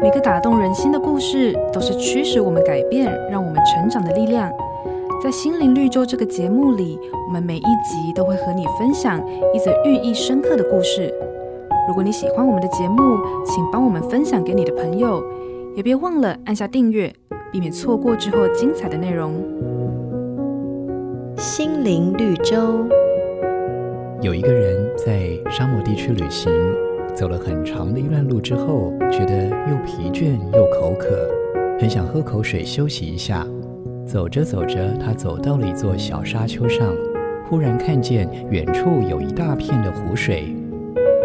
每个打动人心的故事，都是驱使我们改变、让我们成长的力量。在心灵绿洲这个节目里，我们每一集都会和你分享一则寓意深刻的故事。如果你喜欢我们的节目，请帮我们分享给你的朋友，也别忘了按下订阅，避免错过之后精彩的内容。心灵绿洲。有一个人在沙漠地区旅行，走了很长的一段路之后，觉得倦又口渴，很想喝口水休息一下。走着走着，他走到了一座小沙丘上，忽然看见远处有一大片的湖水。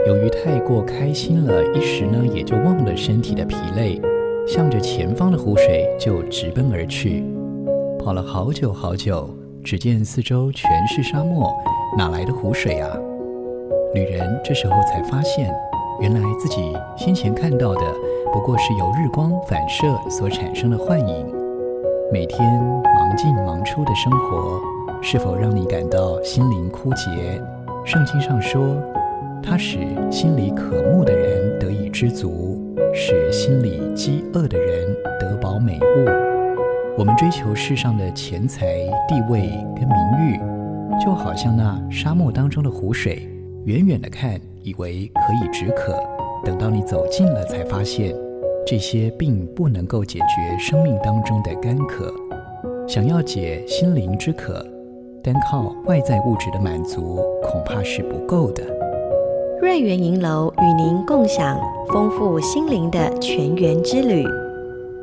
由于太过开心了，一时呢也就忘了身体的疲累，向着前方的湖水就直奔而去。跑了好久好久，只见四周全是沙漠，哪来的湖水啊？旅人这时候才发现，原来自己先前看到的不过是由日光反射所产生的幻影。每天忙进忙出的生活，是否让你感到心灵枯竭？圣经上说，它使心里渴慕的人得以知足，使心里饥饿的人得饱美物。我们追求世上的钱财、地位跟名誉，就好像那沙漠当中的湖水，远远的看，以为可以止渴，等到你走近了，才发现。这些并不能够解决生命当中的干渴。想要解心灵之渴，单靠外在物质的满足恐怕是不够的。瑞园银楼与您共享丰富心灵的泉源之旅。